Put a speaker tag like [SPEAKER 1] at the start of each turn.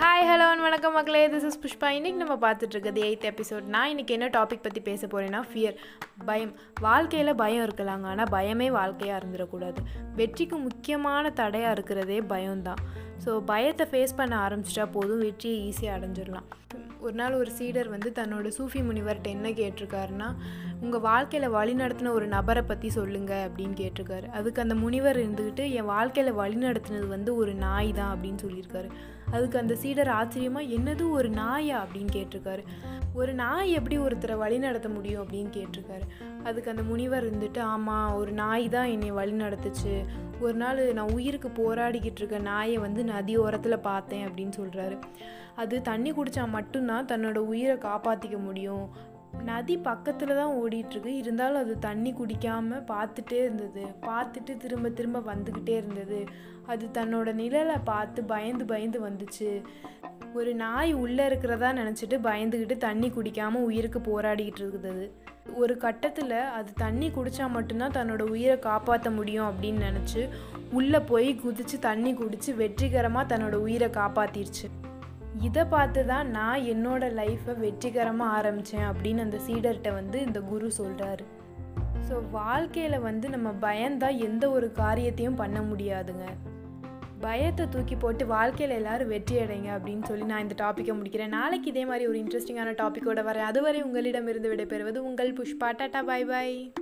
[SPEAKER 1] Hi hello வணக்கம் மக்களே. This is Pushpa இன்றைக்கி நம்ம பார்த்துட்ருக்குது எயித் எபிசோட் நான் இன்றைக்கி என்ன டாபிக் பற்றி பேச போகிறேன்னா ஃபியர் பயம். வாழ்க்கையில் பயம் இருக்கலாங்க. ஆனால் பயமே வாழ்க்கையாக இருந்துடக்கூடாது வெற்றிக்கு முக்கியமான தடையாக இருக்கிறதே பயம்தான். ஸோ பயத்தை ஃபேஸ் பண்ண ஆரம்பிச்சிட்டா போதும் வெற்றியை ஈஸியாக அடைஞ்சிடலாம் ஒரு நாள் ஒரு சீடர் வந்து தன்னோட சூஃபி முனிவர்கிட்ட என்ன கேட்டிருக்காருன்னா உங்கள் வாழ்க்கையில் வழிநடத்தின ஒரு நபரை பற்றி சொல்லுங்கள் அப்படின்னு கேட்டிருக்காரு. அதுக்கு அந்த முனிவர் இருந்துக்கிட்டு என் வாழ்க்கையில் வழிநடத்தினது வந்து ஒரு நாய் தான் அப்படின்னு சொல்லியிருக்காரு. அதுக்கு அந்த சீடர் ஆச்சரியமாக என்னது ஒரு நாயா? அப்படின்னு கேட்டிருக்காரு. ஒரு நாய் எப்படி ஒருத்தரை வழி நடத்த முடியும்? அப்படின்னு கேட்டிருக்காரு. அதுக்கு அந்த முனிவர் இருந்துட்டு ஆமாம் ஒரு நாய் தான் என்னை வழி நடத்துச்சு. ஒரு நாள் நான் உயிருக்கு போராடிக்கிட்டு இருக்க நாயை வந்து நதி ஓரத்தில் பார்த்தேன் அப்படின்னு சொல்கிறாரு அது தண்ணி குடித்தா மட்டும்தான் தன்னோட உயிரை காப்பாற்றிக்க முடியும். நதி பக்கத்தில் தான் ஓடிட்டுருக்கு. இருந்தாலும் அது தண்ணி குடிக்காமல் பார்த்துட்டே இருந்தது. பார்த்துட்டு திரும்ப திரும்ப வந்துக்கிட்டே இருந்தது. அது தன்னோட நிழலை பார்த்து பயந்து பயந்து வந்துச்சு. ஒரு நாய் உள்ளே இருக்கிறதா நினச்சிட்டு பயந்துக்கிட்டு தண்ணி குடிக்காமல் உயிருக்கு போராடிக்கிட்டு இருக்குது ஒரு கட்டத்தில் அது தண்ணி குடித்தா மட்டும்தான் தன்னோட உயிரை காப்பாற்ற முடியும் அப்படின்னு நினச்சி உள்ளே போய் குதித்து தண்ணி குடித்து வெற்றிகரமாக தன்னோட உயிரை காப்பாற்றிருச்சு இதை பார்த்து தான் நான் என்னோட லைஃப்பை வெற்றிகரமாக ஆரம்பித்தேன் அப்படின்னு அந்த சீடர்கிட்ட வந்து இந்த குரு சொல்கிறாரு ஸோ வாழ்க்கையில் வந்து நம்ம பயந்தால் எந்த ஒரு காரியத்தையும் பண்ண முடியாதுங்க. பயத்தை தூக்கி போட்டு வாழ்க்கையில் எல்லோரும் வெற்றி அடைங்க அப்படின்னு சொல்லி நான் இந்த டாப்பிக்கை முடிக்கிறேன். நாளைக்கு இதே மாதிரி ஒரு இன்ட்ரெஸ்டிங்கான டாப்பிக்கோட வரேன். அதுவரை உங்களிடமிருந்து விடைபெறுவது உங்கள் புஷ்பா. டாட்டா பாய் பாய்